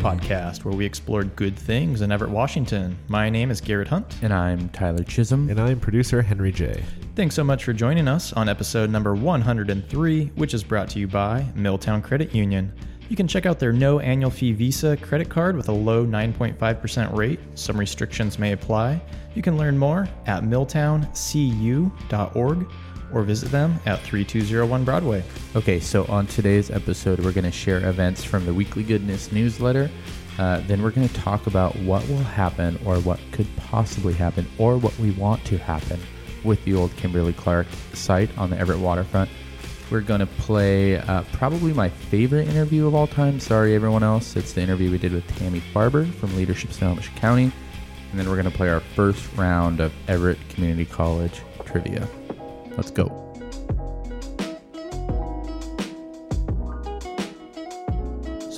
podcast, where we explored good things in Everett, Washington. My name is Garrett Hunt. And I'm Tyler Chism. And I'm producer Henry J. Thanks so much for joining us on episode number 103, which is brought to you by Milltown Credit Union. You can check out their no annual fee Visa credit card with a low 9.5% rate. Some restrictions may apply. You can learn more at milltowncu.org or visit them at 3201 Broadway. Okay, so on today's episode, we're going to share events from the Weekly Goodness newsletter. Uh, then we're going to talk about what will happen or what could possibly happen or what we want to happen with the old Kimberly Clark site on the Everett waterfront. We're going to play uh, probably my favorite interview of all time. Sorry, everyone else. It's the interview we did with Tammy Farber from Leadership Snohomish County. And then we're going to play our first round of Everett Community College trivia. Let's go.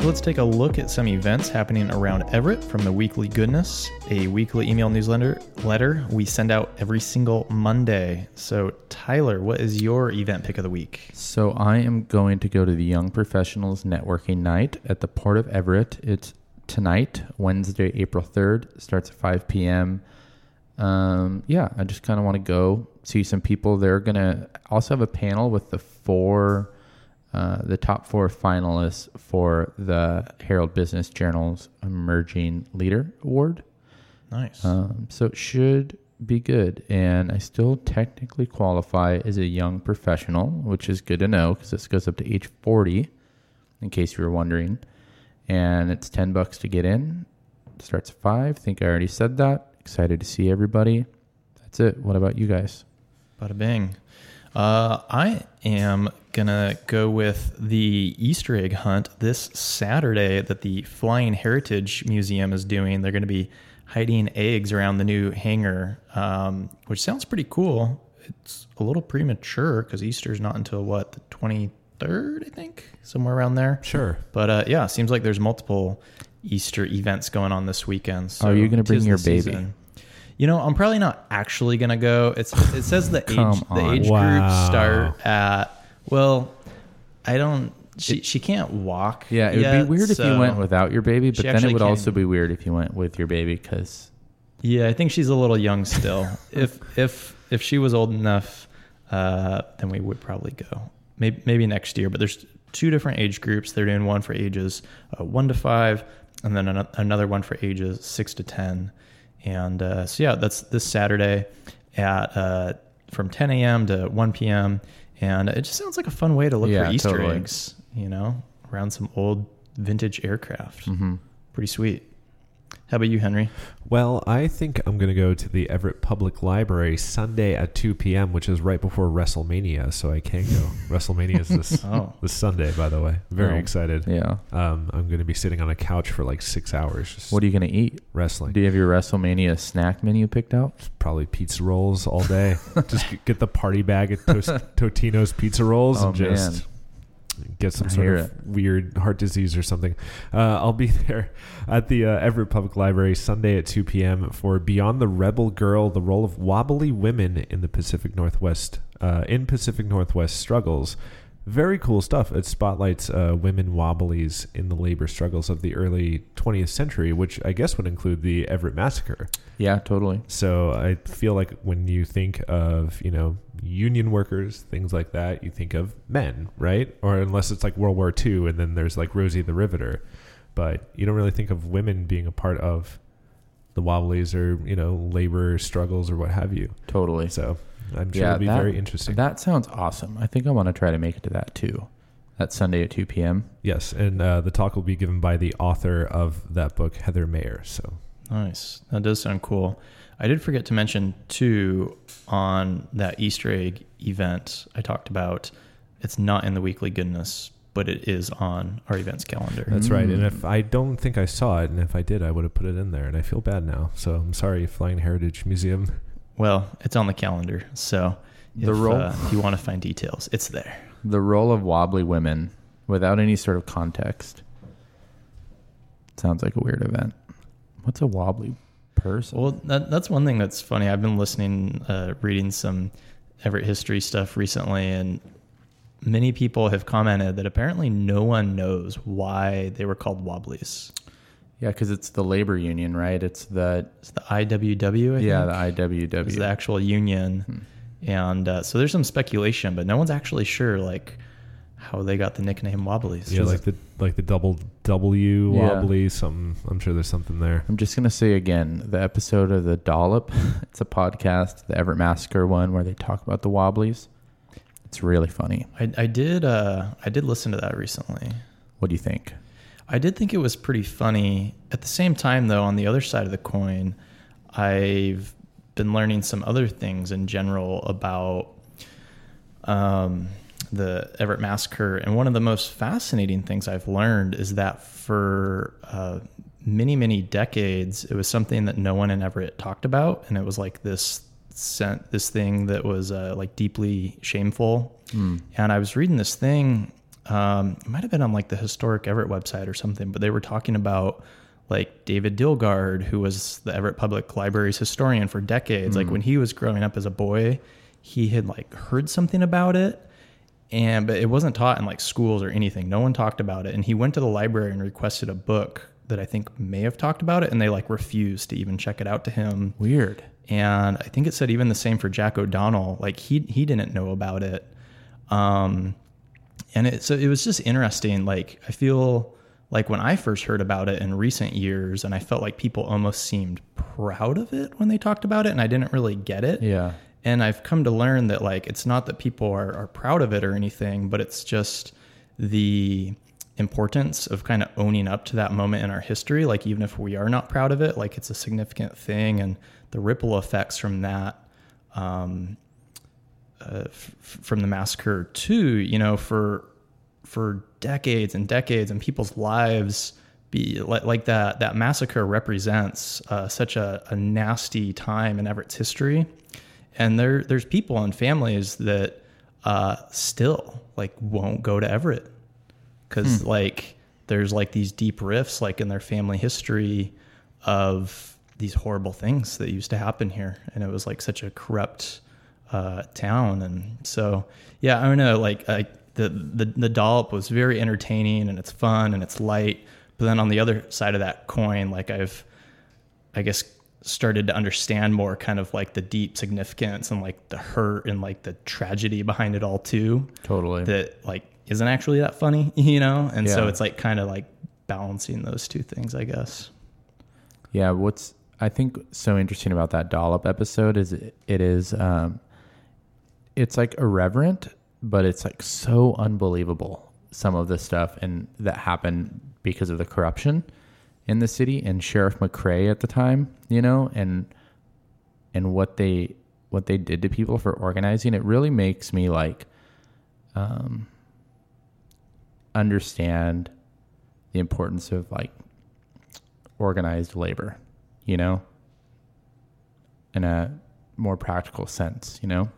So let's take a look at some events happening around Everett from the Weekly Goodness, a weekly email newsletter letter we send out every single Monday. So Tyler, what is your event pick of the week? So I am going to go to the Young Professionals Networking Night at the Port of Everett. It's tonight, Wednesday, April 3rd. Starts at 5 p.m. Um, yeah, I just kind of want to go see some people. They're going to also have a panel with the four, uh, the top four finalists for the Herald Business Journal's Emerging Leader Award. Nice. Um, so it should be good. And I still technically qualify as a young professional, which is good to know because this goes up to age 40, in case you were wondering. And it's 10 bucks to get in. It starts at 5. I think I already said that. Excited to see everybody. That's it. What about you guys? Bada bing. Uh, I am gonna go with the Easter egg hunt this Saturday that the Flying Heritage Museum is doing. They're going to be hiding eggs around the new hangar, um, which sounds pretty cool. It's a little premature because Easter's not until what the twenty third, I think, somewhere around there. Sure. But uh, yeah, seems like there's multiple Easter events going on this weekend. So Are you going to bring your baby? season. You know, I'm probably not actually gonna go. It's it says the age the age Wow. groups start at well, I don't. She she can't walk. Yeah, it would be weird if you went without your baby, but then it would can't also be weird if you went with your baby because Yeah, I think she's a little young still. if if if she was old enough, uh, then we would probably go. Maybe maybe next year. But there's two different age groups. They're doing one for ages uh, one to five, and then ano- another one for ages six to ten. And uh, so yeah, that's this Saturday at uh, from 10 a.m. to 1 p.m. And it just sounds like a fun way to look Yeah, for Easter totally. eggs. You know, around some old vintage aircraft. Mm-hmm. Pretty sweet. How about you, Henry? Well, I think I'm going to go to the Everett Public Library Sunday at 2 p.m., which is right before WrestleMania, so I can go. WrestleMania is this Oh. this Sunday, by the way. Very Oh. excited. yeah. Um, I'm going to be sitting on a couch for like six hours, just What are you going to eat? wrestling. Do you have your WrestleMania snack menu picked out? Probably pizza rolls all day. just get the party bag at Totino's Pizza Rolls Oh, and just man. Get some I sort of it. weird heart disease or something. Uh, I'll be there at the uh, Everett Public Library Sunday at 2 p.m. for Beyond the Rebel Girl, the role of wobbly women in the Pacific Northwest, uh, in Pacific Northwest struggles. Very cool stuff. It spotlights uh, women wobblies in the labor struggles of the early 20th century, which I guess would include the Everett Massacre. Yeah, totally. So I feel like when you think of, you know, union workers, things like that, you think of men, right? Or unless it's like World War II and then there's like Rosie the Riveter. But you don't really think of women being a part of the Wobblies or, you know, labor struggles or what have you. Totally. So I'm sure Yeah, it'll be that- very interesting. That sounds awesome. I think I want to try to make it to that too. That Sunday at 2 p.m. yes. And uh, the talk will be given by the author of that book, Heather Mayer. So Nice. That does sound cool. I did forget to mention too on that Easter egg event I talked about. It's not in the weekly goodness, but it is on our events calendar. that's right. And Mm. if I don't think I saw it, and if I did, I would have put it in there. And I feel bad now. So I'm sorry, Flying Heritage Museum. Well, it's on the calendar, so The role- uh, if you want to find details, it's there. The role of wobbly women without any sort of context. Sounds like a weird event. What's a wobbly person? Well, that, that's one thing that's funny. I've been listening, uh, reading some Everett history stuff recently, and many people have commented that apparently no one knows why they were called wobblies. Yeah, because it's the labor union, right? It's the It's the IWW. I yeah think, the is IWW. the actual union, Hmm. and uh, so there's some speculation, but no one's actually sure like how they got the nickname Wobblies. Yeah, like the like the double W Yeah. wobbly. Something. I'm sure there's something there. I'm just gonna say again, the episode of the Dollop. It's a podcast, the Everett Massacre one, where they talk about the Wobblies. It's really funny. I, I did uh, I did listen to that recently. What do you think? I did think it was pretty funny. At the same time, though, on the other side of the coin, I've been learning some other things in general about um, the Everett Massacre. And one of the most fascinating things I've learned is that for uh, many, many decades, it was something that no one in Everett talked about. And it was like this sent this thing that was uh, like deeply shameful. And I was reading this thing um, it might have been on like the historic Everett website or something, but they were talking about like David Dilgard, who was the Everett Public Library's historian for decades. Like when he was growing up as a boy, he had like heard something about it, and but it wasn't taught in like schools or anything. No one talked about it, and he went to the library and requested a book that I think may have talked about it, and they like refused to even check it out to him. Weird. And I think it said even the same for Jack O'Donnell. Like he he didn't know about it. Um, and it so it was just interesting. Like I feel like when I first heard about it in recent years, and I felt like people almost seemed proud of it when they talked about it, and I didn't really get it. Yeah. And I've come to learn that like it's not that people are, are proud of it or anything, but it's just the importance of kind of owning up to that moment in our history. Like even if we are not proud of it, like it's a significant thing, and the ripple effects from that, um, uh, f- from the massacre too. You know, for for decades and decades, and people's lives be like, like that. That massacre represents uh, such a, a nasty time in Everett's history, and there there's people and families that uh, still like won't go to Everett because like there's like these deep rifts like in their family history of these horrible things that used to happen here and it was like such a corrupt uh, town and so yeah i don't know like I, the, the the dollop was very entertaining and it's fun and it's light but then on the other side of that coin like i've I guess started to understand more kind of like the deep significance and like the hurt and like the tragedy behind it all too Totally. that like isn't actually that funny, you know? And so it's like kind of like balancing those two things, I guess. Yeah, what's I think so interesting about that dollop episode is it, it is um it's like irreverent, but it's like so unbelievable some of the stuff and that happened because of the corruption in the city and Sheriff McRae at the time, you know, and and what they what they did to people for organizing, it really makes me like um understand the importance of like organized labor, you know, in a more practical sense, you know?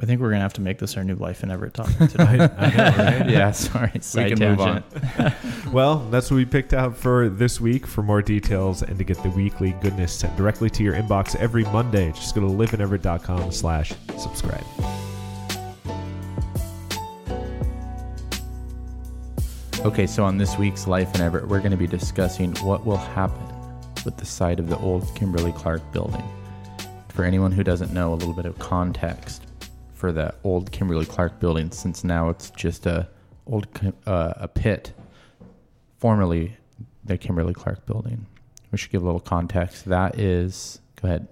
I think we're gonna have to make this our new life in Everett talking today. I, I know, right? yeah, sorry. we Side can move on. Well, that's what we picked out for this week. For more details and to get the weekly goodness sent directly to your inbox every Monday, just go to liveineverett.com slash subscribe. Okay, so on this week's Life in Everett, we're going to be discussing what will happen with the site of the old Kimberly Clark building. For anyone who doesn't know, a little bit of context for the old Kimberly Clark building, since now it's just a old uh, a pit, formerly the Kimberly Clark building. We should give a little context. That is, go ahead.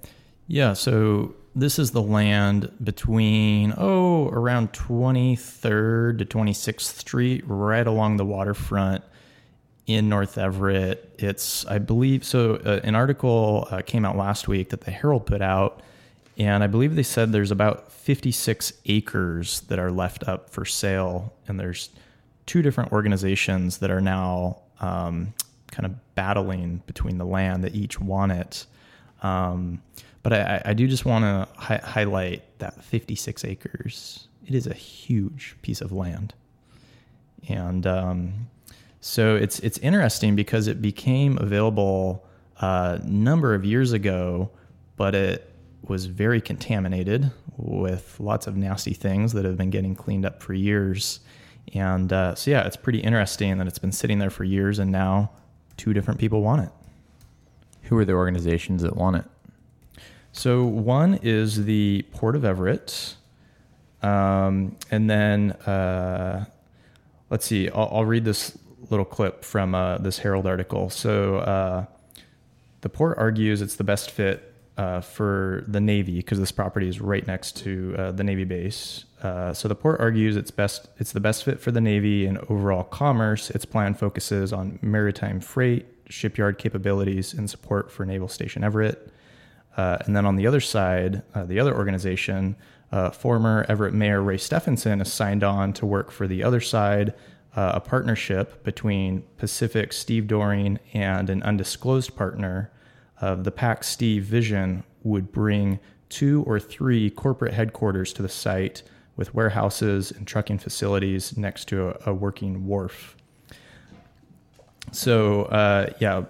Yeah, so this is the land between oh around 23rd to 26th Street, right along the waterfront in North Everett. It's I believe so. Uh, an article uh, came out last week that the Herald put out, and I believe they said there's about 56 acres that are left up for sale, and there's two different organizations that are now um, kind of battling between the land that each want it. Um, but I, I do just want to hi- highlight that 56 acres. It is a huge piece of land, and um, so it's it's interesting because it became available a number of years ago, but it was very contaminated with lots of nasty things that have been getting cleaned up for years. And uh, so yeah, it's pretty interesting that it's been sitting there for years, and now two different people want it. Who are the organizations that want it? So one is the Port of Everett, um, and then uh, let's see. I'll, I'll, read this little clip from uh, this Herald article. So uh, the port argues it's the best fit uh, for the Navy because this property is right next to uh, the Navy base. Uh, so the port argues it's best it's the best fit for the Navy and overall commerce. Its plan focuses on maritime freight, shipyard capabilities, and support for Naval Station Everett. Uh, and then on the other side, the other organization, former Everett Mayor Ray Stephenson has signed on to work for the other side, uh, a partnership between Pacific Stevedoring and an undisclosed partner of the PAC Steve vision would bring two or three corporate headquarters to the site with warehouses and trucking facilities next to a, a working wharf. So, uh, yeah,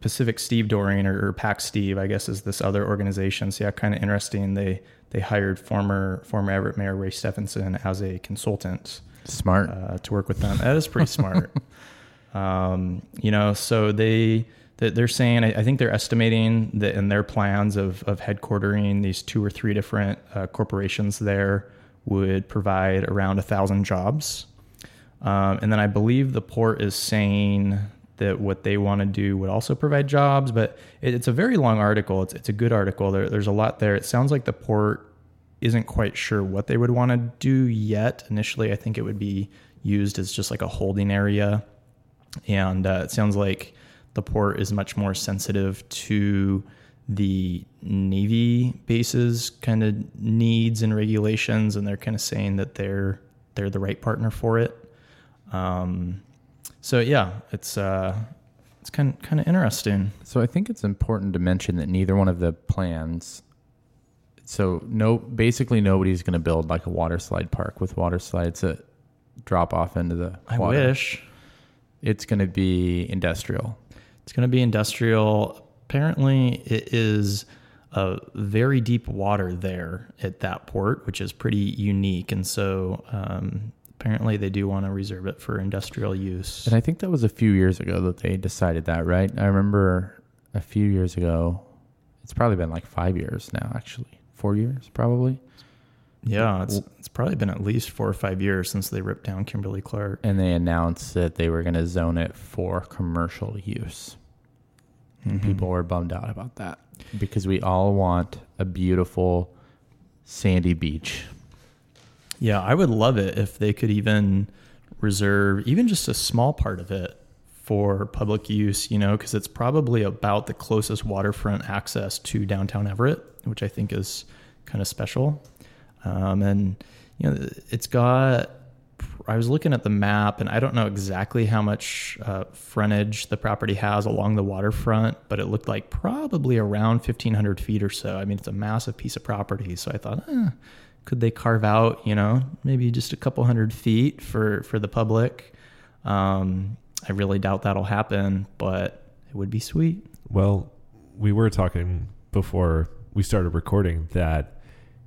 Pacific Stevedoring or, or PAC Steve, I guess, is this other organization. So yeah, kind of interesting. They they hired former former Everett Mayor Ray Stephenson as a consultant. Smart uh, to work with them. That is pretty smart. um, you know, so they they're saying I think they're estimating that in their plans of of headquartering these two or three different uh, corporations there would provide around a thousand jobs. Um, and then I believe the port is saying that what they want to do would also provide jobs. But it, it's a very long article. It's, it's a good article. There, there's a lot there. It sounds like the port isn't quite sure what they would want to do yet. Initially, I think it would be used as just like a holding area. And uh, it sounds like the port is much more sensitive to the Navy bases kind of needs and regulations, and they're kind of saying that they're they're the right partner for it. Um, so yeah, it's uh, it's kind kind of interesting. So I think it's important to mention that neither one of the plans. So no, basically nobody's going to build like a water slide park with water slides that drop off into the. I water. wish. It's going to be industrial. It's going to be industrial. Apparently, it is a very deep water there at that port, which is pretty unique. And so um, apparently they do want to reserve it for industrial use. And I think that was a few years ago that they decided that, right? I remember a few years ago. It's probably been like five years now, actually. Four years, probably. Yeah, it's it's probably been at least four or five years since they ripped down Kimberly Clark. And they announced that they were going to zone it for commercial use. Mm-hmm. People were bummed out about that because we all want a beautiful sandy beach yeah, I would love it if they could even reserve even just a small part of it for public use, you know, because it's probably about the closest waterfront access to downtown Everett, which I think is kind of special. Um, and, you know, it's got, I was looking at the map and I don't know exactly how much uh, frontage the property has along the waterfront, but it looked like probably around 1,500 feet or so. I mean, it's a massive piece of property. So I thought, eh, could they carve out, you know, maybe just a couple hundred feet for for the public? Um, I really doubt that'll happen, but it would be sweet. Well, we were talking before we started recording that,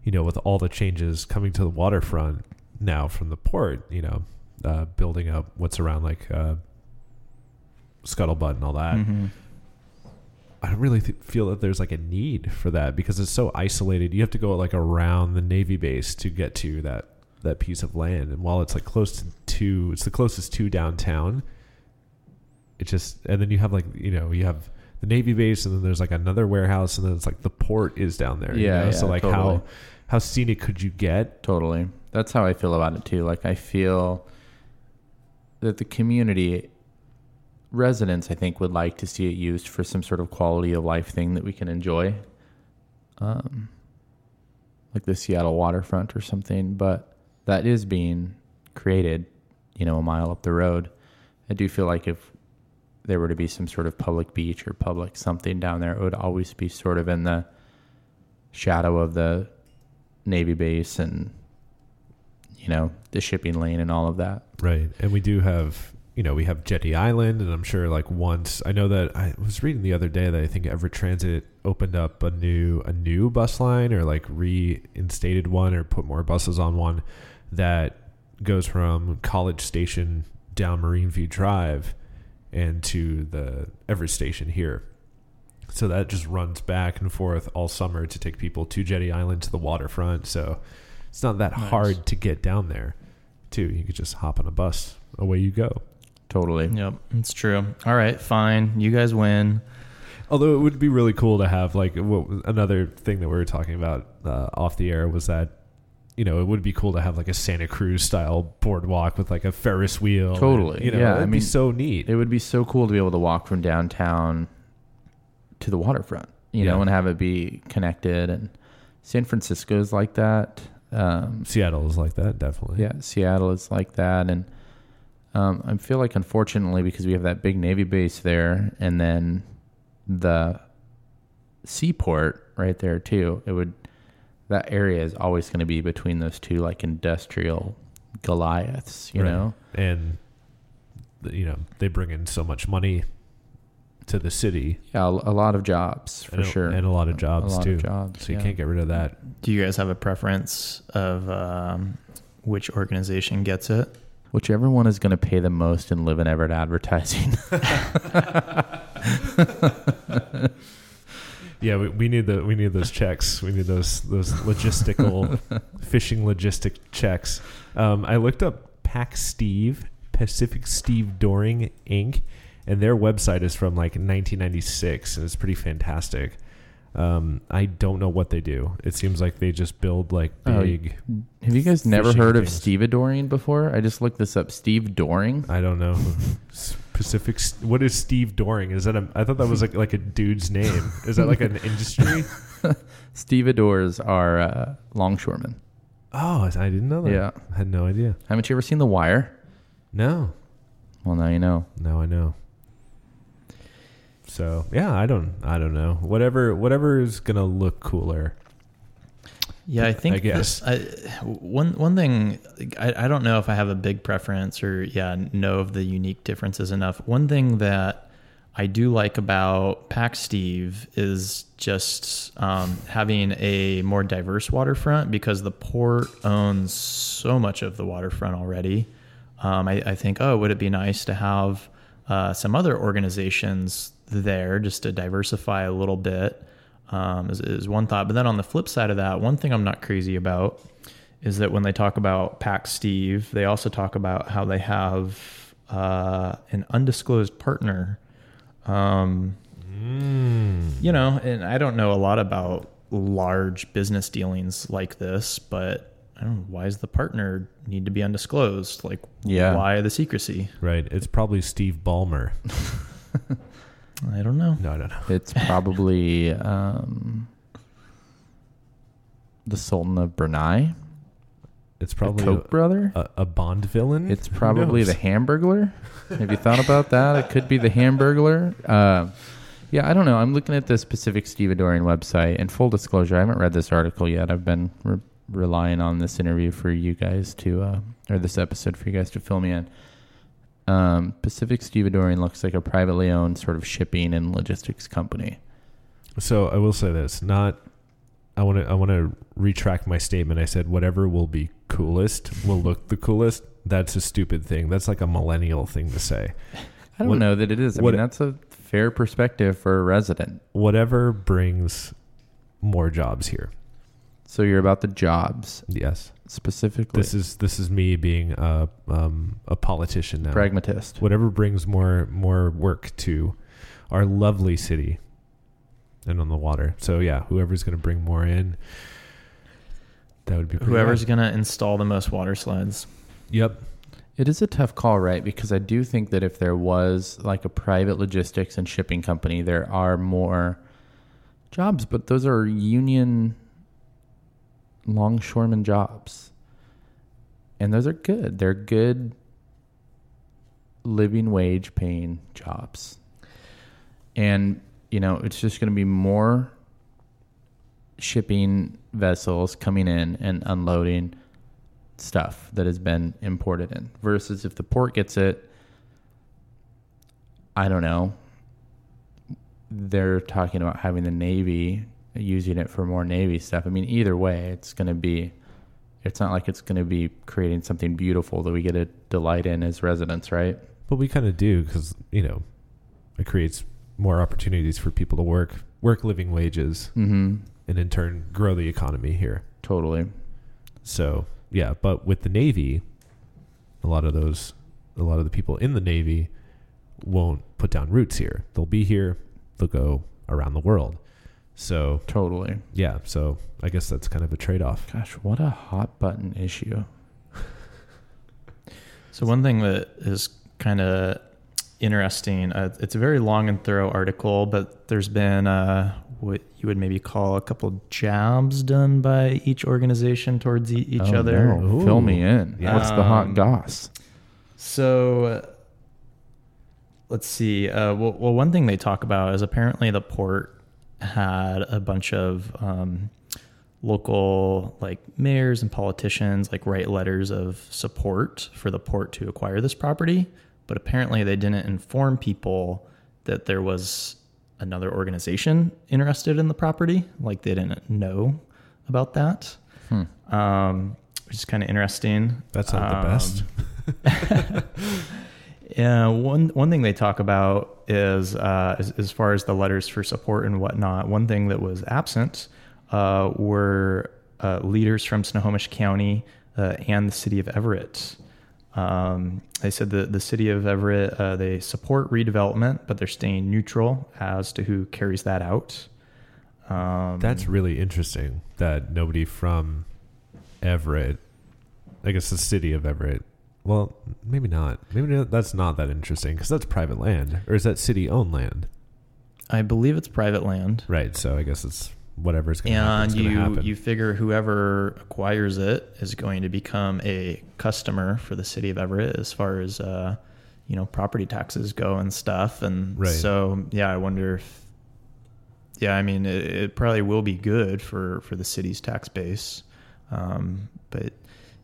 you know, with all the changes coming to the waterfront now from the port, you know, uh, building up what's around like uh, Scuttlebutt and all that. Mm-hmm I don't really th- feel that there's like a need for that because it's so isolated. You have to go like around the Navy base to get to that that piece of land. And while it's like close to, to it's the closest to downtown. It just and then you have like you know you have the Navy base and then there's like another warehouse and then it's like the port is down there. Yeah. You know? yeah so like totally. how how scenic could you get? Totally. That's how I feel about it too. Like I feel that the community residents, I think, would like to see it used for some sort of quality of life thing that we can enjoy, um, like the Seattle waterfront or something. But that is being created, you know, a mile up the road. I do feel like if there were to be some sort of public beach or public something down there, it would always be sort of in the shadow of the Navy base and you know the shipping lane and all of that. Right, and we do have you know, we have Jetty Island, and I'm sure like once I know that I was reading the other day that I think Everett Transit opened up a new a new bus line or like reinstated one or put more buses on one that goes from College Station down Marine View Drive, and to the Everett station here. So that just runs back and forth all summer to take people to Jetty Island to the waterfront. So it's not that Nice. hard to get down there, too. You could just hop on a bus, away you go. Totally. Yep, it's true. All right, fine. You guys win. Although it would be really cool to have like another thing that we were talking about uh, off the air was that you know it would be cool to have like a Santa Cruz style boardwalk with like a Ferris wheel. and, Totally. you know, Yeah, it'd be mean, so neat. It would be so cool to be able to walk from downtown to the waterfront, you know, and have it be connected. And San Francisco is like that. Um, Seattle is like that, definitely. yeah, Seattle is like that. And um, I feel like, unfortunately, because we have that big Navy base there and then the seaport right there, too, it would, that area is always going to be between those two, like industrial Goliaths, you Right. know? and you know they bring in so much money to the city Yeah, a a lot of jobs for and, a- sure. and a lot of jobs a lot too. Of jobs, so you yeah. can't get rid of that. Do you guys have a preference of um, which organization gets it? Whichever one is going to pay the most in live in Everett advertising. Yeah, we, we need the we need those checks. We need those those logistical fishing logistic checks. Um, I looked up Pac Steve Pacific Stevedoring Inc. and their website is from like 1996 and it's pretty fantastic. Um, I don't know what they do. It seems like they just build like Oh, big. Have you guys never heard of things. stevedoring before? I just looked this up. Steve Doring. I don't know. Pacific. What is Steve Doring? Is that a? I thought that was like like a dude's name. Is that like an industry? Stevedores are uh, longshoremen. Oh, I didn't know that. Yeah. I had no idea. Haven't you ever seen The Wire? No. Well, now you know. Now I know. So yeah, I don't, I don't know. Whatever, whatever is gonna look cooler. Yeah, I think I guess. this- I, one one thing I, I don't know if I have a big preference or yeah know of the unique differences enough. One thing that I do like about Pack Steve is just um, having a more diverse waterfront because the port owns so much of the waterfront already. Um, I, I think, oh, would it be nice to have uh, some other organizations there just to diversify a little bit? Um, is, is one thought. But then on the flip side of that, one thing I'm not crazy about is that when they talk about Pack Steve, they also talk about how they have uh, an undisclosed partner. Um, You know, and I don't know a lot about large business dealings like this, but I don't know, why does the partner need to be undisclosed? Like, Yeah. why the secrecy? Right? It's probably Steve Ballmer. I don't know. No, I don't know. It's probably um, the Sultan of Brunei, It's the probably Koch brother. a, a Bond villain. It's probably the Hamburglar. Have you thought about that? It could be the Hamburglar. Uh, yeah, I don't know. I'm looking at the specific Stevedoring website. And full disclosure, I haven't read this article yet. I've been re- relying on this interview for you guys to, uh, or this episode for you guys to fill me in. Um, Pacific Stevedoring looks like a privately owned sort of shipping and logistics company. So I will say this. Not. I want to. I want to retract my statement. I said whatever will be coolest will look the coolest. That's a stupid thing. That's like a millennial thing to say. I don't What- know that it is. I what- mean, that's a fair perspective for a resident. Whatever brings more jobs here. So you're about the jobs Yes. Specifically. This is this is me being a um, a politician now. pragmatist. Whatever brings more more work to our lovely city and on the water. So yeah, whoever's going to bring more in, that would be pretty Whoever's going to install the most water slides. Yep. It is a tough call, right? Because I do think that if there was like a private logistics and shipping company, there are more jobs, but those are union longshoreman jobs. And those are good. They're good living wage paying jobs. And, you know, it's just going to be more shipping vessels coming in and unloading stuff that has been imported in versus if the port gets it i don't know they're talking about having the navy using it for more navy stuff i mean either way it's going to be it's not like it's going to be creating something beautiful that we get to delight in as residents right But we kind of do because you know it creates more opportunities for people to work, work living wages, Mm-hmm. and in turn grow the economy here. Totally. So yeah, but with the Navy, a lot of those, a lot of the people in the Navy won't put down roots here. They'll be here. They'll go around the world. So Totally. yeah, so I guess that's kind of a trade off. Gosh, what a hot button issue. So one thing that is kind of interesting, uh, it's a very long and thorough article, but there's been uh, what you would maybe call a couple jabs done by each organization towards e- each Oh, other. no. Fill me in. Yeah. What's the hot Um, goss? So uh, let's see. Uh, well, well, one thing they talk about is apparently the port had a bunch of um, local like mayors and politicians like write letters of support for the port to acquire this property, but apparently they didn't inform people that there was another organization interested in the property. Like they didn't know about that, Hmm. um, which is kind of interesting. That's not the Um, best. Yeah, one one thing they talk about is uh, as, as far as the letters for support and whatnot. One thing that was absent uh, were uh, leaders from Snohomish County uh, and the city of Everett. Um, they said that the city of Everett uh, they support redevelopment, but they're staying neutral as to who carries that out. Um, That's really interesting that nobody from Everett, I guess the city of Everett. Well, maybe not. Maybe not, that's not that interesting because that's private land, or is that city owned land? I believe it's private land. Right. So I guess it's whatever's going to happen. and you you figure whoever acquires it is going to become a customer for the city of Everett as far as uh, you know property taxes go and stuff. And Right. so yeah, I wonder if yeah, I mean it, it probably will be good for for the city's tax base, um, but.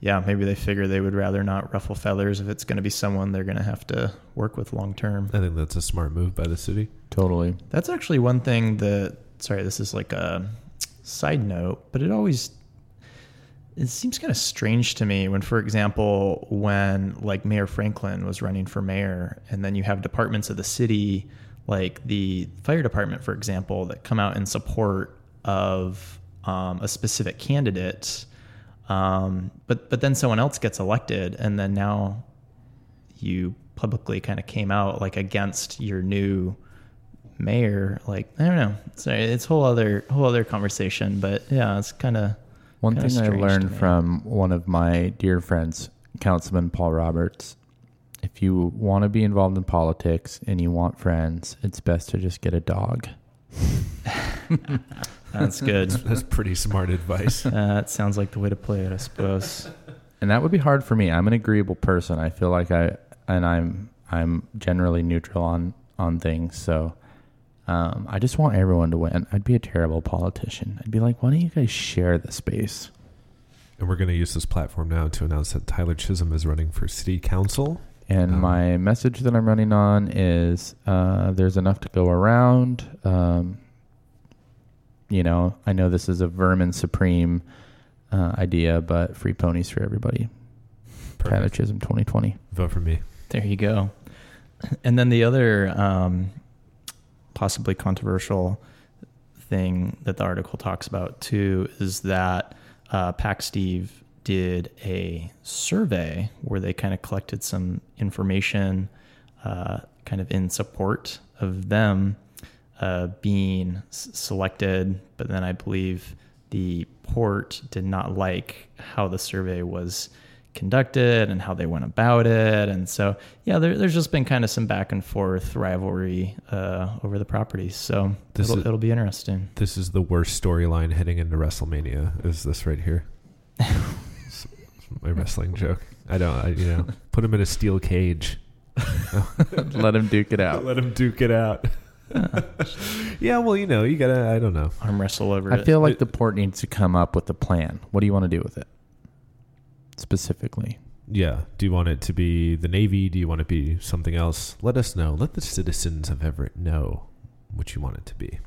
Yeah, maybe they figure they would rather not ruffle feathers if it's going to be someone they're going to have to work with long term. I think that's a smart move by the city. Totally. That's actually one thing that sorry, this is like a side note, but it always it seems kind of strange to me when for example, when like Mayor Franklin was running for mayor and then you have departments of the city like the fire department for example that come out in support of um, a specific candidate um, but but then someone else gets elected and then now you publicly kind of came out like against your new mayor. Like i don't know. Sorry it's a whole other whole other conversation but yeah it's kind of One thing I learned from one of my dear friends, Councilman Paul Roberts, if you want to be involved in politics and you want friends, it's best to just get a dog. that's good That's pretty smart advice. uh, that sounds like the way to play it i suppose And that would be hard for me. I'm an agreeable person. I feel like I and I'm I'm generally neutral on on things. So um, I just want everyone to win. I'd be a terrible politician. I'd be like, why don't you guys share the space? and we're going to use this platform now to announce that Tyler Chism is running for city council. And Um, my message that I'm running on is uh, there's enough to go around. Um, you know, I know this is a vermin supreme uh, idea, but free ponies for everybody. Tyler Perfect. Chism 2020. Vote for me. There you go. And then the other um, possibly controversial thing that the article talks about too is that uh, Pack Steve did a survey where they kind of collected some information, uh, kind of in support of them uh, being s- selected. But then I believe the port did not like how the survey was conducted and how they went about it. And so, yeah, there, there's just been kind of some back and forth rivalry uh, over the properties. So This it'll, is- it'll be interesting. This is the worst storyline heading into WrestleMania. Is this right here? My wrestling joke. I don't. I, you know, put him in a steel cage. Let him duke it out. Let him duke it out. yeah, well, you know, you gotta. I don't know. Arm wrestle over I it. feel like the port needs to come up with a plan. What do you want to do with it? Specifically. Yeah. Do you want it to be the Navy? Do you want it to be something else? Let us know. Let the citizens of Everett know what you want it to be.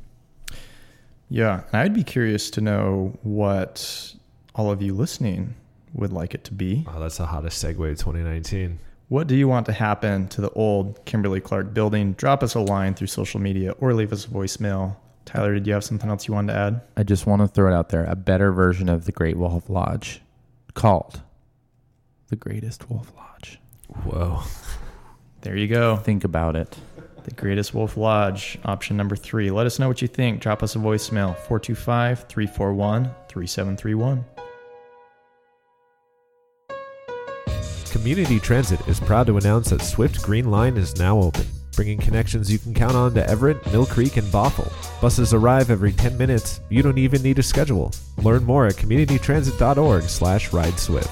Yeah, and I'd be curious to know what all of you listening would like it to be. Wow, that's the hottest segue of 2019. What do you want to happen to the old Kimberly Clark building? Drop us a line through social media or leave us a voicemail. Tyler, did you have something else you wanted to add? I just want to throw it out there a better version of the Great Wolf Lodge called the Greatest Wolf Lodge. Whoa. There you go. Think about it. The Greatest Wolf Lodge, option number three. Let us know what you think. Drop us a voicemail 425 341 3731. Community Transit is proud to announce that Swift Green Line is now open, bringing connections you can count on to Everett, Mill Creek, and Bothell. Buses arrive every 10 minutes. You don't even need a schedule. Learn more at communitytransit.org/rideswift.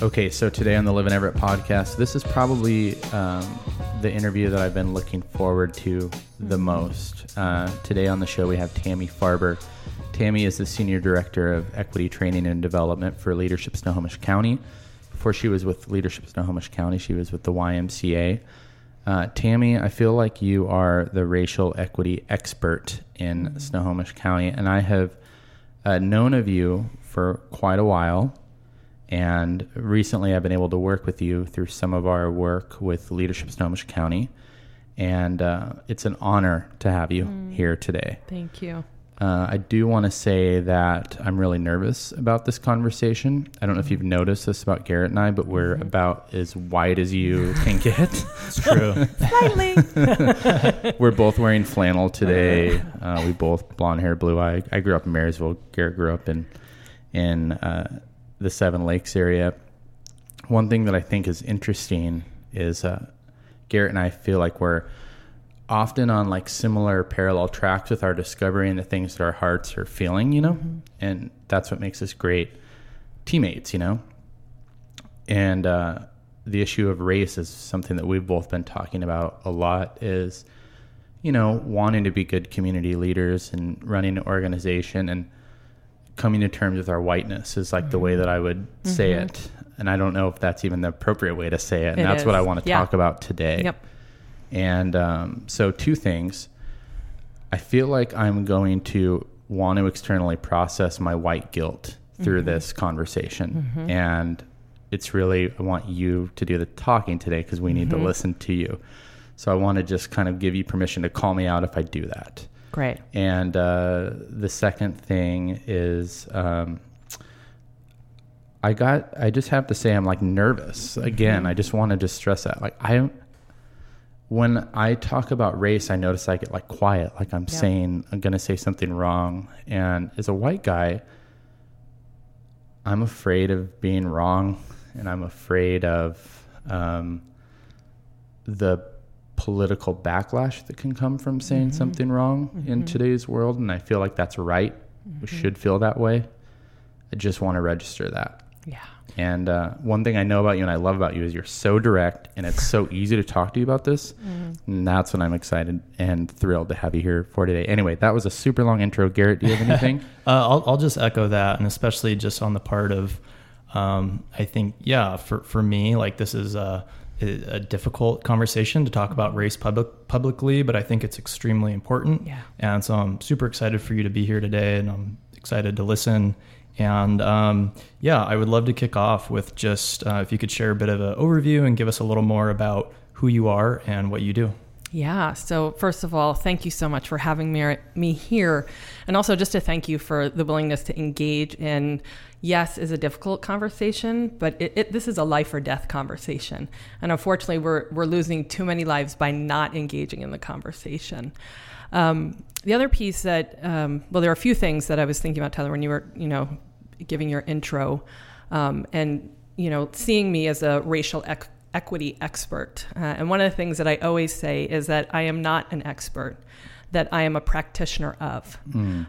Okay, so today on the Live in Everett podcast, this is probably um, the interview that I've been looking forward to the most. Uh, today on the show, we have Tammy Farber. Tammy is the Senior Director of Equity Training and Development for Leadership Snohomish County. Before she was with Leadership Snohomish County, she was with the YMCA. Uh, Tammy, I feel like you are the racial equity expert in Snohomish County, and I have uh, known of you for quite a while. And recently, I've been able to work with you through some of our work with Leadership Snohomish County. And uh, it's an honor to have you here today. Thank you. Uh, I do want to say that I'm really nervous about this conversation. I don't know if you've noticed this about Garrett and I, but we're about as wide as you can get. It's true. Slightly. we're both wearing flannel today. Uh, we both blonde hair, blue eye. I grew up in Marysville. Garrett grew up in in uh, the Seven Lakes area. One thing that I think is interesting is uh, Garrett and I feel like we're often on like similar parallel tracks with our discovery and the things that our hearts are feeling, you know, mm-hmm. and that's what makes us great teammates, you know. And uh, the issue of race is something that we've both been talking about a lot. Is you know wanting to be good community leaders and running an organization and coming to terms with our whiteness is like the way mm-hmm. that I would say mm-hmm. it. And I don't know if that's even the appropriate way to say it. And It that's what I want to Yeah. talk about today. Yep. And um, so, two things. I feel like I'm going to want to externally process my white guilt through this conversation. And it's really, I want you to do the talking today because we need to listen to you. So, I want to just kind of give you permission to call me out if I do that. Great. And uh, the second thing is, um, I got. I just have to say, I'm like nervous again. I just want to just stress that. Like I, when I talk about race, I notice I get like quiet. Like I'm Yeah. saying, I'm gonna say something wrong. And as a white guy, I'm afraid of being wrong, and I'm afraid of um, the political backlash that can come from saying mm-hmm. something wrong in mm-hmm. today's world. And I feel like that's right. We mm-hmm. should feel that way. I just want to register that. Yeah. And uh, one thing I know about you and I love about you is you're so direct and it's so easy to talk to you about this. And that's what I'm excited and thrilled to have you here for today. Anyway, that was a super long intro. Garrett, do you have anything? Uh, I'll, I'll just echo that, and especially just on the part of, um, I think, yeah, for, for me, like this is a, a difficult conversation to talk about race public, publicly, but I think it's extremely important. Yeah. And so I'm super excited for you to be here today, and I'm excited to listen. And um, yeah, I would love to kick off with just uh, if you could share a bit of an overview and give us a little more about who you are and what you do. Yeah. So first of all, thank you so much for having me me here, and also just to thank you for the willingness to engage in. Yes, is a difficult conversation, but it, it, this is a life or death conversation, and unfortunately, we're we're losing too many lives by not engaging in the conversation. Um, the other piece that, um, well, there are a few things that I was thinking about, Tyler, when you were, you know, giving your intro, um, and you know, seeing me as a racial ec- equity expert. Uh, and one of the things that I always say is that I am not an expert, that I am a practitioner of.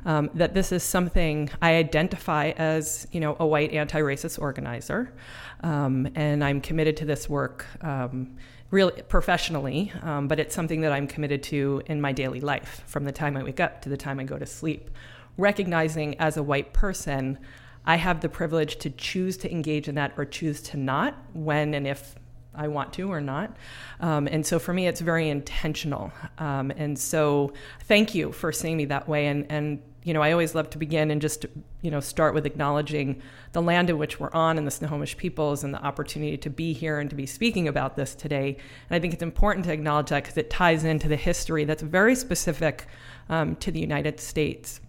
Um, that this is something I identify as, you know, a white anti-racist organizer, um, and I'm committed to this work. Um, really professionally, um, but it's something that I'm committed to in my daily life from the time I wake up to the time I go to sleep. Recognizing as a white person, I have the privilege to choose to engage in that or choose to not when and if I want to or not. Um, and so for me, it's very intentional. Um, and so thank you for seeing me that way. And, and you know, I always love to begin and just, you know, start with acknowledging the land in which we're on and the Snohomish peoples and the opportunity to be here and to be speaking about this today. And I think it's important to acknowledge that because it ties into the history that's very specific um, to the United States.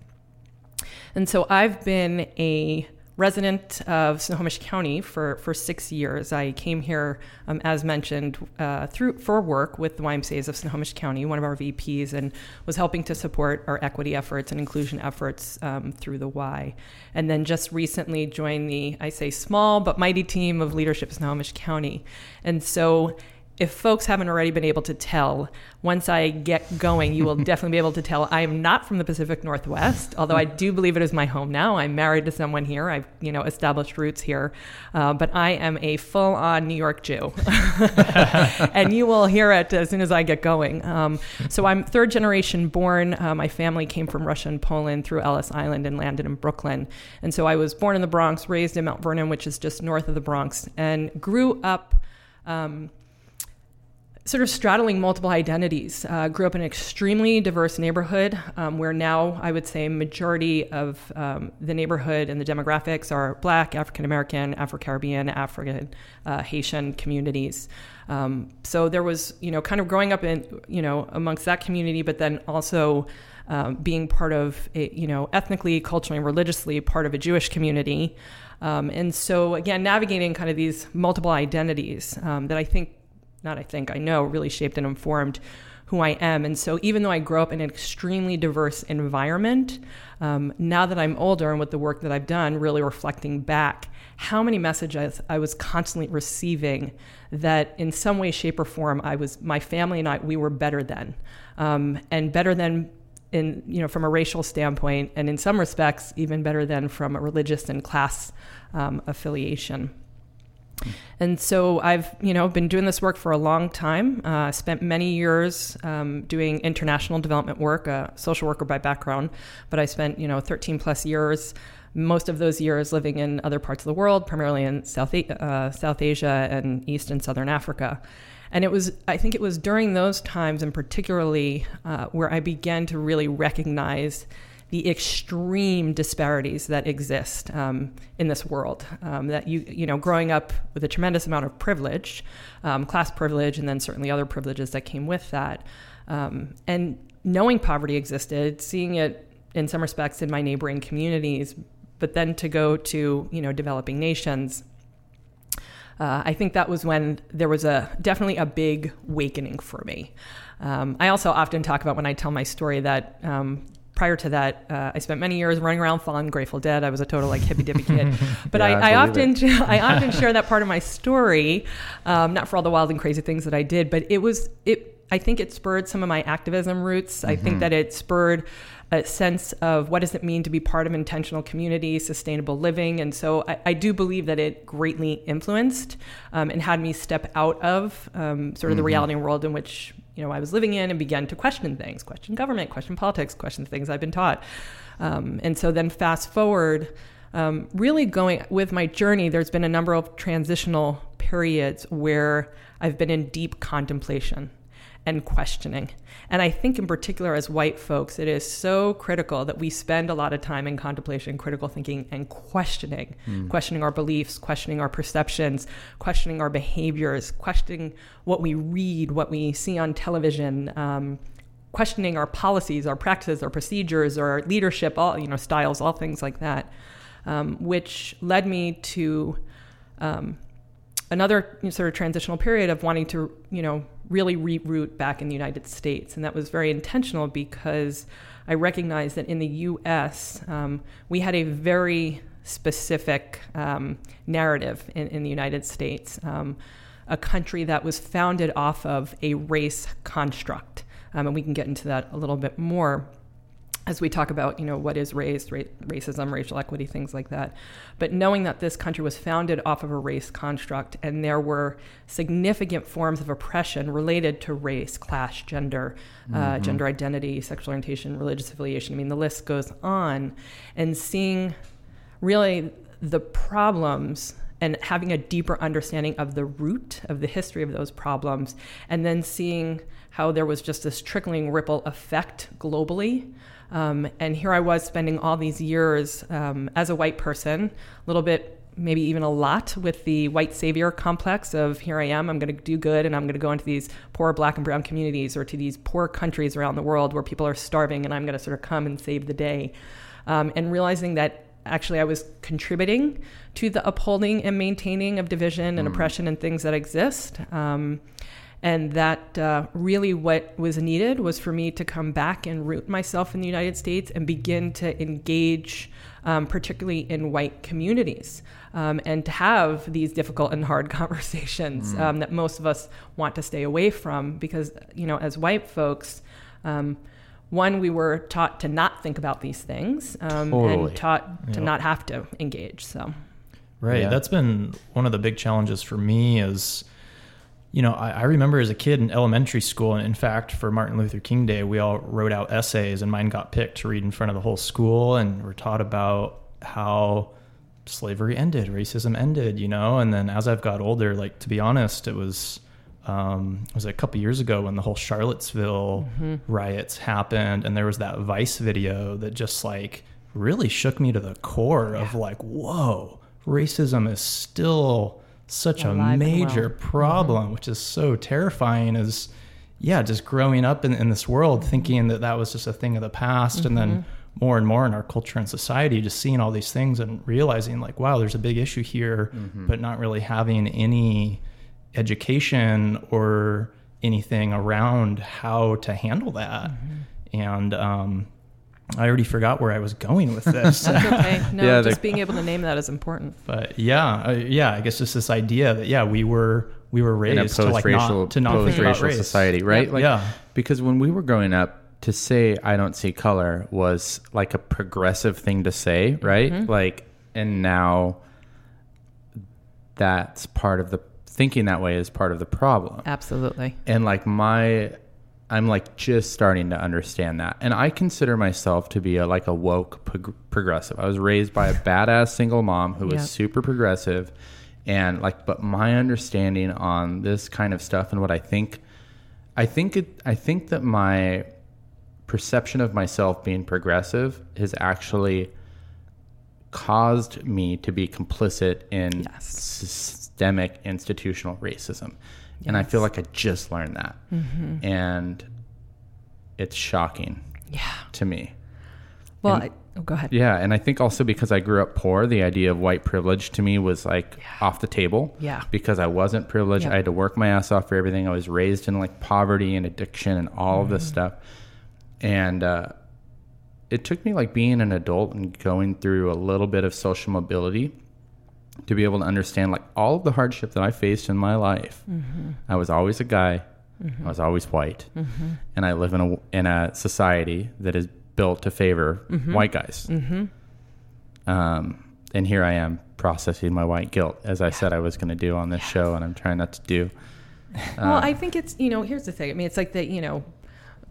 And so I've been a resident of Snohomish County for, for six years. I came here, um, as mentioned, uh, through for work with the YMCA's of Snohomish County, one of our VPs, and was helping to support our equity efforts and inclusion efforts um, through the Y. And then just recently joined the, I say small but mighty team of leadership Snohomish County. And so if folks haven't already been able to tell, once I get going, you will definitely be able to tell I am not from the Pacific Northwest, although I do believe it is my home now. I'm married to someone here. I've, you know, established roots here. Uh, but I am a full-on New York Jew. and you will hear it as soon as I get going. Um, so I'm third generation born. Uh, my family came from Russia and Poland through Ellis Island and landed in Brooklyn. And so I was born in the Bronx, raised in Mount Vernon, which is just north of the Bronx, and grew up um, sort of straddling multiple identities. Uh, grew up in an extremely diverse neighborhood um, where now I would say majority of um, the neighborhood and the demographics are Black, African American, Afro Caribbean, African, uh, Haitian communities. Um, so there was, you know, kind of growing up in, you know, amongst that community, but then also um, being part of, a, you know, ethnically, culturally, and religiously part of a Jewish community. Um, and so, again, navigating kind of these multiple identities um, that I think not I think, I know, really shaped and informed who I am. And so, even though I grew up in an extremely diverse environment, um, now that I'm older and with the work that I've done, really reflecting back, how many messages I was constantly receiving that in some way, shape, or form, I was, my family and I, we were better than. Um, and better than in, you know, from a racial standpoint, and in some respects, even better than from a religious and class um, affiliation. And so I've, you know, been doing this work for a long time. Uh, spent many years um, doing international development work, a social worker by background, but I spent, you know, 13 plus years, most of those years living in other parts of the world, primarily in South, uh, South Asia and East and Southern Africa. And it was, I think it was during those times, and particularly uh, where I began to really recognize the extreme disparities that exist um, in this world. Um, that you you know, growing up with a tremendous amount of privilege, um, class privilege, and then certainly other privileges that came with that, um, and knowing poverty existed, seeing it in some respects in my neighboring communities, but then to go to you know developing nations. Uh, I think that was when there was a definitely a big awakening for me. Um, I also often talk about when I tell my story that um, prior to that, uh, I spent many years running around following Grateful Dead. I was a total like hippy dippy kid. But yeah, I, I, I often I often share that part of my story, um, not for all the wild and crazy things that I did, but it was it. I think it spurred some of my activism roots. Mm-hmm. I think mm-hmm. that it spurred a sense of what does it mean to be part of intentional community, sustainable living, and so I, I do believe that it greatly influenced um, and had me step out of um, sort of mm-hmm. the reality world in which you know I was living in and began to question things, question government, question politics, question things I've been taught. Um, and so then fast forward, um, really going with my journey, there's been a number of transitional periods where I've been in deep contemplation and questioning. And I think, in particular, as white folks, it is so critical that we spend a lot of time in contemplation, critical thinking, and questioning, mm. questioning our beliefs, questioning our perceptions, questioning our behaviors, questioning what we read, what we see on television. Um, questioning our policies, our practices, our procedures, our leadership, all you know, styles, all things like that, um, which led me to um, another sort of transitional period of wanting to, you know, really reroute back in the United States. And that was very intentional because I recognized that in the US, um, we had a very specific um, narrative in, in, the United States, um, a country that was founded off of a race construct. Um, and we can get into that a little bit more as we talk about, you know, what is race, ra- racism, racial equity, things like that. But knowing that this country was founded off of a race construct and there were significant forms of oppression related to race, class, gender, uh, mm-hmm. uh, gender identity, sexual orientation, religious affiliation. I mean, the list goes on. And seeing really the problems and having a deeper understanding of the root of the history of those problems, and then seeing how there was just this trickling ripple effect globally. Um, and here I was spending all these years um, as a white person, a little bit maybe even a lot with the white savior complex of here I am, I'm going to do good and I'm going to go into these poor black and brown communities or to these poor countries around the world where people are starving and I'm going to sort of come and save the day. Um, and realizing that actually I was contributing to the upholding and maintaining of division and mm. oppression and things that exist. Um, and that uh, really what was needed was for me to come back and root myself in the United States and begin to engage, um, particularly in white communities um, and to have these difficult and hard conversations mm. um, that most of us want to stay away from because, you know, as white folks, um, one, we were taught to not think about these things um, totally. and taught to not have to engage. So, right. Yeah. That's been one of the big challenges for me is, you know, I, I, remember as a kid in elementary school, and in fact, for Martin Luther King Day, we all wrote out essays, and mine got picked to read in front of the whole school, and we're taught about how slavery ended, racism ended, you know. And then as I've got older, like to be honest, it was um, it was a couple years ago when the whole Charlottesville mm-hmm. riots happened, and there was that Vice video that just like really shook me to the core yeah. of like, whoa, racism is still such a major well. problem, mm-hmm. which is so terrifying. Is yeah, just growing up in, in this world mm-hmm. thinking that that was just a thing of the past, and then mm-hmm more and more in our culture and society, just seeing all these things and realizing like, wow, there's a big issue here, mm-hmm. but not really having any education or anything around how to handle that. Mm-hmm. And um, I already forgot where I was going with this. That's okay. No, yeah, just being able to name that is important. But yeah, uh, yeah, I guess just this idea that yeah, we were we were raised to like not to not think about race. society, right? Like, yeah, because when we were growing up, to say I don't see color was like a progressive thing to say, right? Mm-hmm. Like, and now that's part of the thinking that way is part of the problem. Absolutely. And like my, I'm like just starting to understand that. And I consider myself to be a like a woke prog- progressive. I was raised by a badass single mom who was yep. super progressive. And like, but my understanding on this kind of stuff and what I think, I think it, I think that my perception of myself being progressive has actually caused me to be complicit in yes. systemic institutional racism. Yes. And I feel like I just learned that. Mm-hmm. And it's shocking yeah. to me. Well, and, I, oh, go ahead. Yeah. And I think also because I grew up poor, the idea of white privilege to me was like yeah. off the table. Yeah. Because I wasn't privileged. Yep. I had to work my ass off for everything. I was raised in like poverty and addiction and all mm-hmm. of this mm-hmm. stuff and uh, it took me like being an adult and going through a little bit of social mobility to be able to understand like all of the hardship that I faced in my life. Mm-hmm. I was always a guy. Mm-hmm. I was always white, mm-hmm. and I live in a in a society that is built to favor mm-hmm. white guys. Mm-hmm. Um, and here I am processing my white guilt, as I yeah. said I was going to do on this yeah. show, and I'm trying not to do. well, I think it's you know here's the thing. I mean, it's like that you know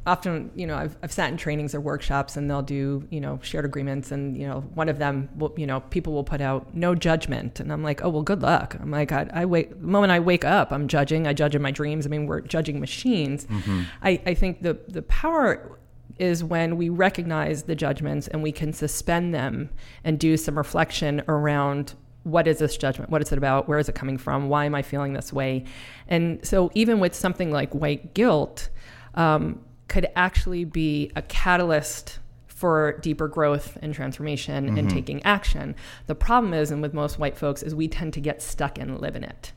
often, you know, I've, I've sat in trainings or workshops and they'll do, you know, shared agreements and, you know, one of them will, you know, people will put out no judgment. And I'm like, oh, well, good luck. I'm like, I, I wake, the moment I wake up, I'm judging. I judge in my dreams. I mean, we're judging machines. Mm-hmm. I, I think the, the power is when we recognize the judgments and we can suspend them and do some reflection around what is this judgment? What is it about? Where is it coming from? Why am I feeling this way? And so, even with something like white guilt, um, could actually be a catalyst for deeper growth and transformation mm-hmm. and taking action. The problem is, and with most white folks, is we tend to get stuck and live in it.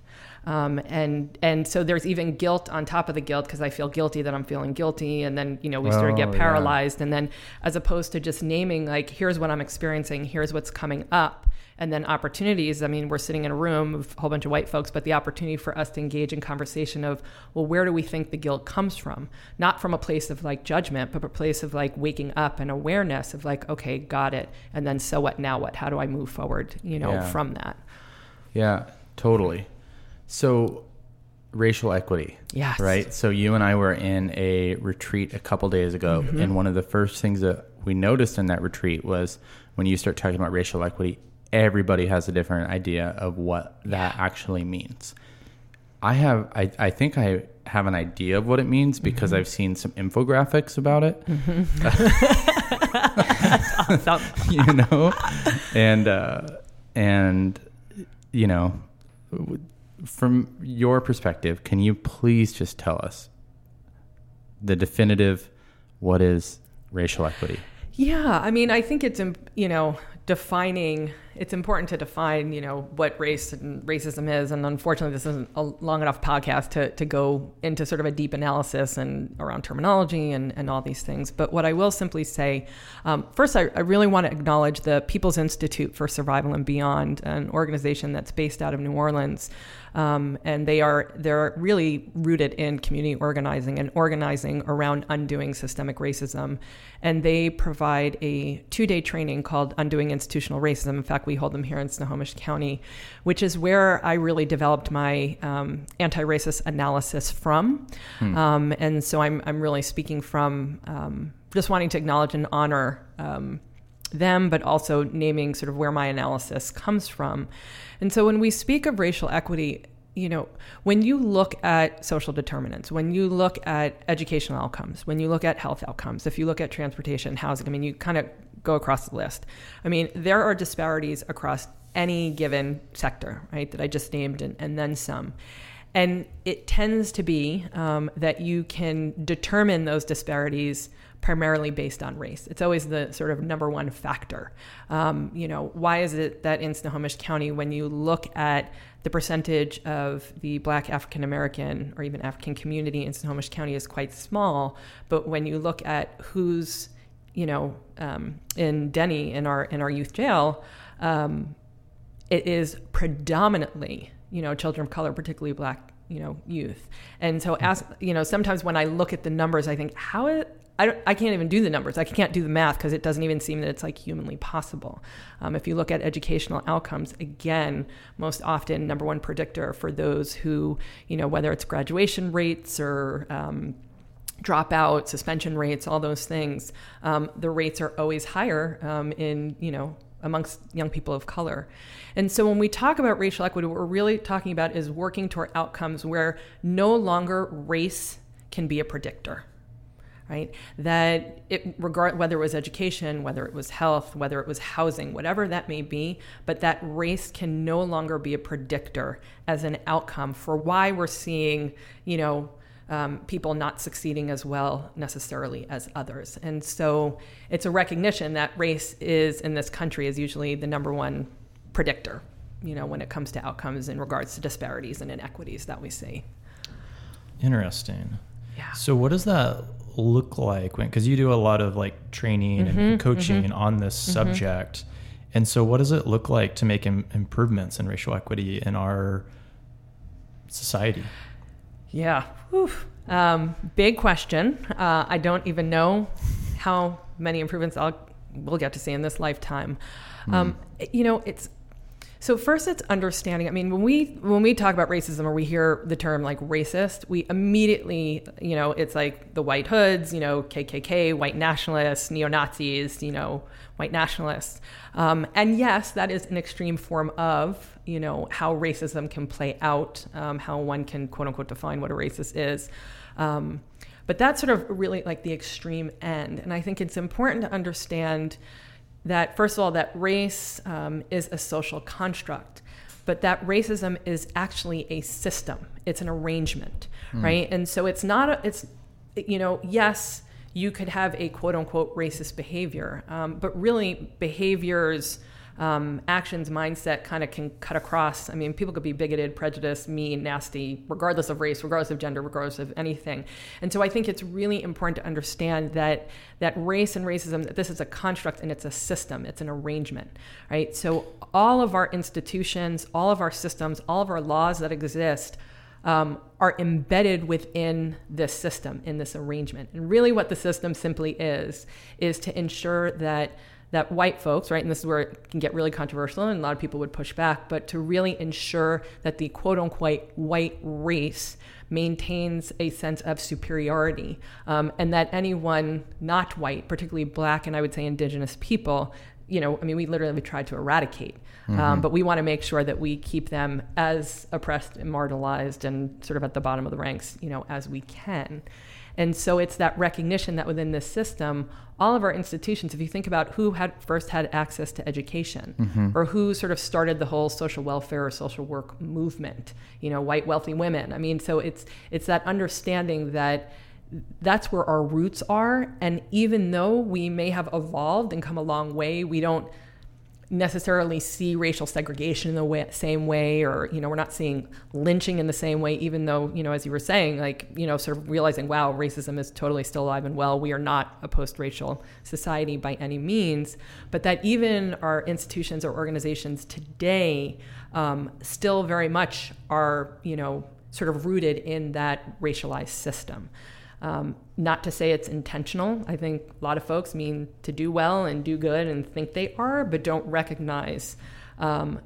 Um, and and so there's even guilt on top of the guilt because I feel guilty that I'm feeling guilty, and then you know we sort of get paralyzed, yeah. and then as opposed to just naming like here's what I'm experiencing, here's what's coming up, and then opportunities. I mean, we're sitting in a room of a whole bunch of white folks, but the opportunity for us to engage in conversation of, well, where do we think the guilt comes from? Not from a place of like judgment, but a place of like waking up and awareness of like, okay, got it. And then so what now what? How do I move forward, you know, yeah. from that? Yeah, totally. So racial equity. Yes. Right. So you and I were in a retreat a couple days ago, mm-hmm. and one of the first things that we noticed in that retreat was when you start talking about racial equity, everybody has a different idea of what that actually means. I have, I, I think I have an idea of what it means because I've seen some infographics about it. you know, and uh, and you know, from your perspective, can you please just tell us the definitive what is racial equity? Yeah, I mean, I think it's you know defining. It's important to define you know what race and racism is, and unfortunately, this isn't a long enough podcast to to go into sort of a deep analysis and around terminology and and all these things. But what I will simply say, um, first, I, I really want to acknowledge the People's Institute for Survival and Beyond, an organization that's based out of New Orleans. Um, and they are they're really rooted in community organizing and organizing around undoing systemic racism. And they provide a two-day training called Undoing Institutional Racism. In fact, we hold them here in Snohomish County, which is where I really developed my um, anti-racist analysis from. Um, and so I'm I'm really speaking from um, just wanting to acknowledge and honor. Um, them, but also naming sort of where my analysis comes from. And so when we speak of racial equity, you know, when you look at social determinants, when you look at educational outcomes, when you look at health outcomes, if you look at transportation, housing, I mean, you kind of go across the list. I mean, there are disparities across any given sector, right, that I just named and, and then some. And it tends to be um, that you can determine those disparities primarily based on race. It's always the sort of number one factor. Um, you know, why is it that in Snohomish County, when you look at the percentage of the Black African American or even African community in Snohomish County is quite small, but when you look at who's you know um, in Denney in our in our youth jail, um, it is predominantly you know children of color, particularly Black you know youth. And so as you know, sometimes when I look at the numbers, I think how it, I, I can't even do the numbers. I can't do the math because it doesn't even seem that it's like humanly possible. Um, if you look at educational outcomes, again, most often number one predictor for those who, you know, whether it's graduation rates or um, dropout, suspension rates, all those things, um, the rates are always higher um, in, you know, amongst young people of color. And so when we talk about racial equity, what we're really talking about is working toward outcomes where no longer race can be a predictor right? That it regard whether it was education, whether it was health, whether it was housing, whatever that may be, but that race can no longer be a predictor as an outcome for why we're seeing, you know, um, people not succeeding as well necessarily as others. And so it's a recognition that race is in this country is usually the number one predictor, you know, when it comes to outcomes in regards to disparities and inequities that we see. Interesting. Yeah. So what does that look like when because you do a lot of like training Mm-hmm, and coaching on this subject and so what does it look like to make Im- improvements in racial equity in our society Yeah. Um, big question. Uh, I don't even know how many improvements I'll we'll get to see in this lifetime. Um, you know, it's so first it's understanding. I mean, when we when we talk about racism or we hear the term like racist, we immediately, you know, it's like the white hoods, you know, KKK, white nationalists, neo Nazis, you know, white nationalists. Um, and yes, that is an extreme form of, you know, how racism can play out, um, how one can quote unquote define what a racist is. Um, but that's sort of really like the extreme end. And I think it's important to understand that, first of all, that race um, is a social construct, but that racism is actually a system. It's an arrangement, right? And so it's not, a, it's, you know, yes, you could have a quote unquote racist behavior, um, but really behaviors, um, actions, mindset kind of can cut across. I mean, people could be bigoted, prejudiced, mean, nasty, regardless of race, regardless of gender, regardless of anything. And so I think it's really important to understand that that race and racism, that this is a construct and it's a system, it's an arrangement, right? So all of our institutions, all of our systems, all of our laws that exist um, are embedded within this system, in this arrangement. And really, what the system simply is, is to ensure that that white folks, right, and this is where it can get really controversial, and a lot of people would push back, but to really ensure that the quote unquote white race maintains a sense of superiority, um, and that anyone not white, particularly black and I would say indigenous people, you know, I mean, we literally tried to eradicate. Mm-hmm. Um, but we want to make sure that we keep them as oppressed and marginalized and sort of at the bottom of the ranks, you know, as we can. And so it's that recognition that within this system, all of our institutions, if you think about who had first had access to education Mm-hmm. or who sort of started the whole social welfare or social work movement, you know, white wealthy women. I mean, so it's it's that understanding that that's where our roots are. And even though we may have evolved and come a long way, we don't necessarily see racial segregation in the way, same way or you know we're not seeing lynching in the same way even though you know as you were saying like you know sort of realizing wow racism is totally still alive and well. We are not a post-racial society by any means. But that even our institutions or organizations today um, still very much are you know sort of rooted in that racialized system um, not to say it's intentional. I think a lot of folks mean to do well and do good and think they are, but don't recognize um,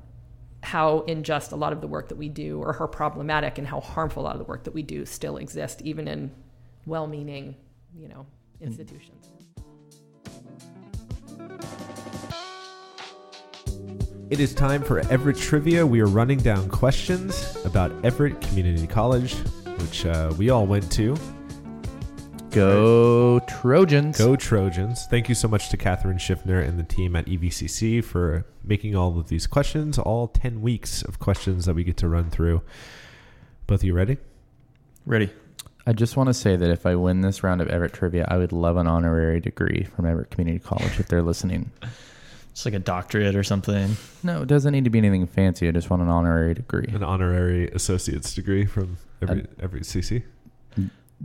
how unjust a lot of the work that we do or how problematic and how harmful a lot of the work that we do still exist, even in well meaning, you know, institutions. It is time for Everett Trivia. We are running down questions about Everett Community College, which uh, we all went to. Go Trojans. Go Trojans. Thank you so much to Catherine Schiffner and the team at EVCC for making all of these questions, all 10 weeks of questions that we get to run through. Both of you ready? Ready? I just want to say that if I win this round of Everett trivia, I would love an honorary degree from Everett Community College if they're listening. It's like a doctorate or something. No, it doesn't need to be anything fancy. I just want an honorary degree. An honorary associate's degree from uh, every, every CC.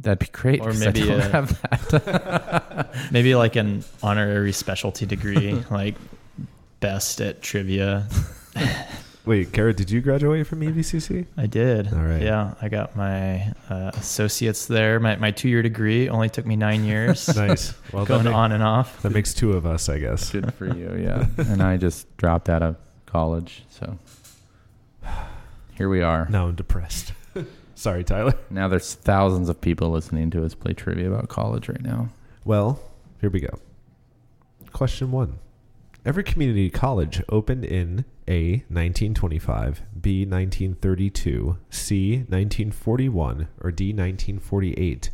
That'd be great. Or maybe I don't a- have that. Maybe like an honorary specialty degree, like best at trivia. Wait, Kara, did you graduate from EVCC? I did. All right. Yeah, I got my uh, associates there. My, my two year degree only took me nine years. Nice. Well, Going make- on and off. that makes two of us, I guess. Good for you, yeah. and I just dropped out of college, so here we are. Now I'm depressed. Sorry, Tyler. Now there's thousands of people listening to us play trivia about college right now. Well, here we go. Question one. Everett Community College opened in A. 1925, B. 1932, C. 1941, or D. 1948.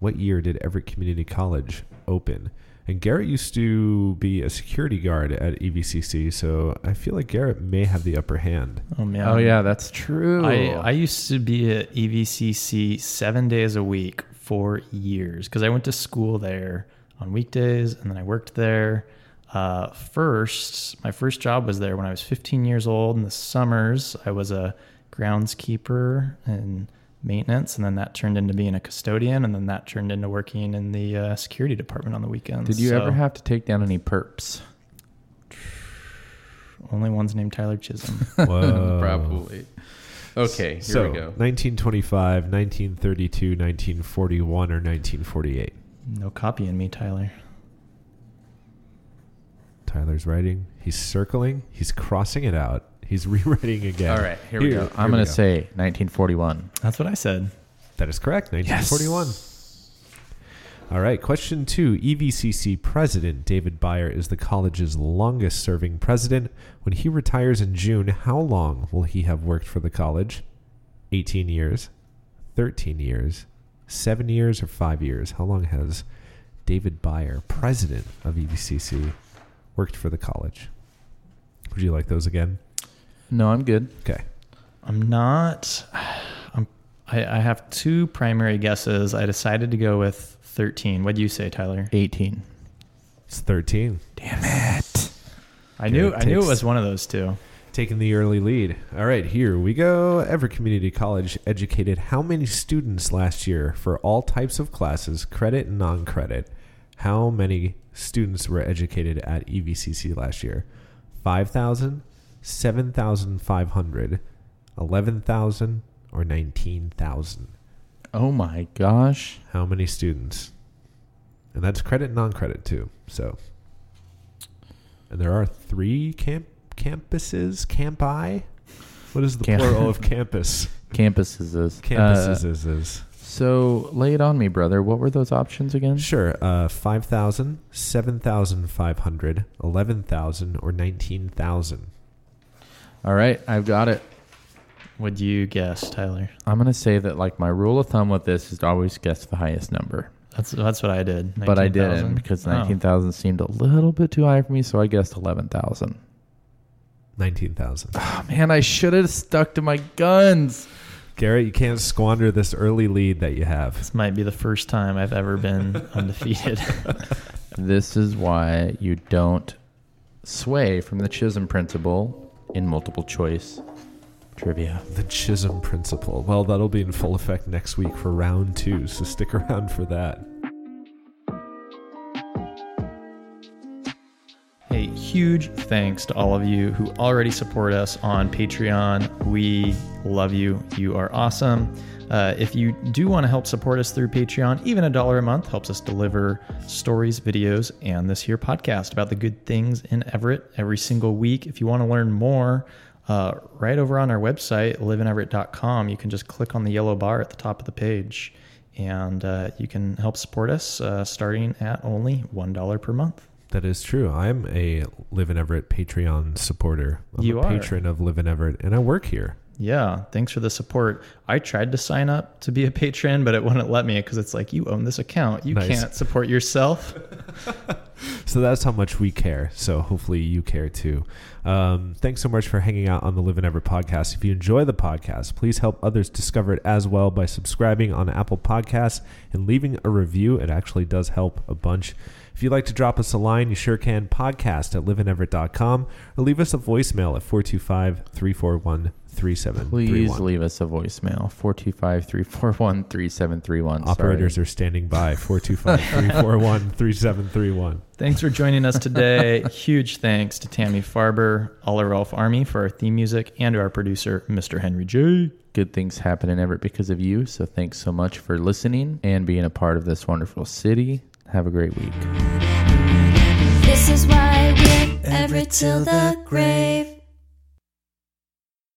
What year did Everett Community College open? And Garrett used to be a security guard at EVCC, so I feel like Garrett may have the upper hand. Oh, man. Oh yeah, that's true. I, I used to be at E EVCC seven days a week for years because I went to school there on weekdays and then I worked there. Uh, first, my first job was there when I was 15 years old. In the summers, I was a groundskeeper and maintenance, and then that turned into being a custodian, and then that turned into working in the uh, security department on the weekends. Did you So, ever have to take down any perps? only one's named Tyler Chism? Whoa. Probably. Okay, here so, we go. 1925, 1932, 1941, or 1948? no copying me, Tyler. Tyler's writing. He's circling. He's crossing it out. He's rewriting again. All right, here, we go. here I'm we going go. to say 1941. That's what I said. that is correct. 1941. All right. Question two. E EVCC president David Beyer is the college's longest serving president. When he retires in June, how long will he have worked for the college? 18 years, 13 years, 7 years, or 5 years? How long has David Beyer, president of EVCC, worked for the college? Would you like those again? No, I'm good. Okay. I'm not. I'm. I, I have two primary guesses. I decided to go with 13. What do you say, Tyler? 18. It's 13. Damn it. I knew. it I knew it takes- was one of those two. Taking the early lead. All right, here we go. Everett Community College educated how many students last year for all types of classes, credit and non credit? How many students were educated at E EVCC last year? 5,000, 7,500, 11,000, or 19,000? Oh my gosh. How many students? And that's credit and non credit too. So, and there are three camp campuses, campi. What is the Camp- plural of campus? Campuses is. Campuses uh, is is So lay it on me, brother. What were those options again? Sure. Uh, 5,000, 7,500, 11,000, or 19,000. All right, I've got it. Would you guess, Tyler? I'm gonna say that like my rule of thumb with this is to always guess the highest number. That's that's what I did. But I 19,000? didn't because Oh. nineteen thousand seemed a little bit too high for me, so I guessed eleven thousand. 19,000. Oh ah, man, I should have stuck to my guns. Garrett, you can't squander this early lead that you have. This might be the first time I've ever been undefeated. This is why you don't sway from the Chism principle in multiple choice trivia. The Chism Principle. Well, that'll be in full effect next week for round two, so stick around for that. Hey, huge thanks to all of you who already support us on Patreon. We love you. You are awesome. Uh, if you do want to help support us through Patreon, even a dollar a month helps us deliver stories, videos, and this here podcast about the good things in Everett every single week. If you want to learn more, uh, right over on our website, liveineverett.com, you can just click on the yellow bar at the top of the page and uh, you can help support us uh, starting at only $1 per month. That is true. I'm a Live in Everett Patreon supporter. I'm You a are. patron of Live in Everett, and I work here. Yeah, thanks for the support. I tried to sign up to be a patron, but it wouldn't let me because it's like you own this account. You Nice. can't support yourself. So that's how much we care. So hopefully you care too. Um, thanks so much for hanging out on the Live in Everett podcast. If you enjoy the podcast, please help others discover it as well by subscribing on Apple Podcasts and leaving a review. It actually does help a bunch. If you'd like to drop us a line, you sure can. Podcast at liveineverett.com or leave us a voicemail at 425 341 3731. Please leave us a voicemail 425-341-3731. Operators are standing by 425 341 3731. Thanks for joining us today. Huge thanks to Tammy Farber, Oliver Rolf Army for our theme music, and our producer, Mr. Henry J. good things happen in Everett because of you. So thanks so much for listening and being a part of this wonderful city. Have a great week. This is why we're Everett till the grave.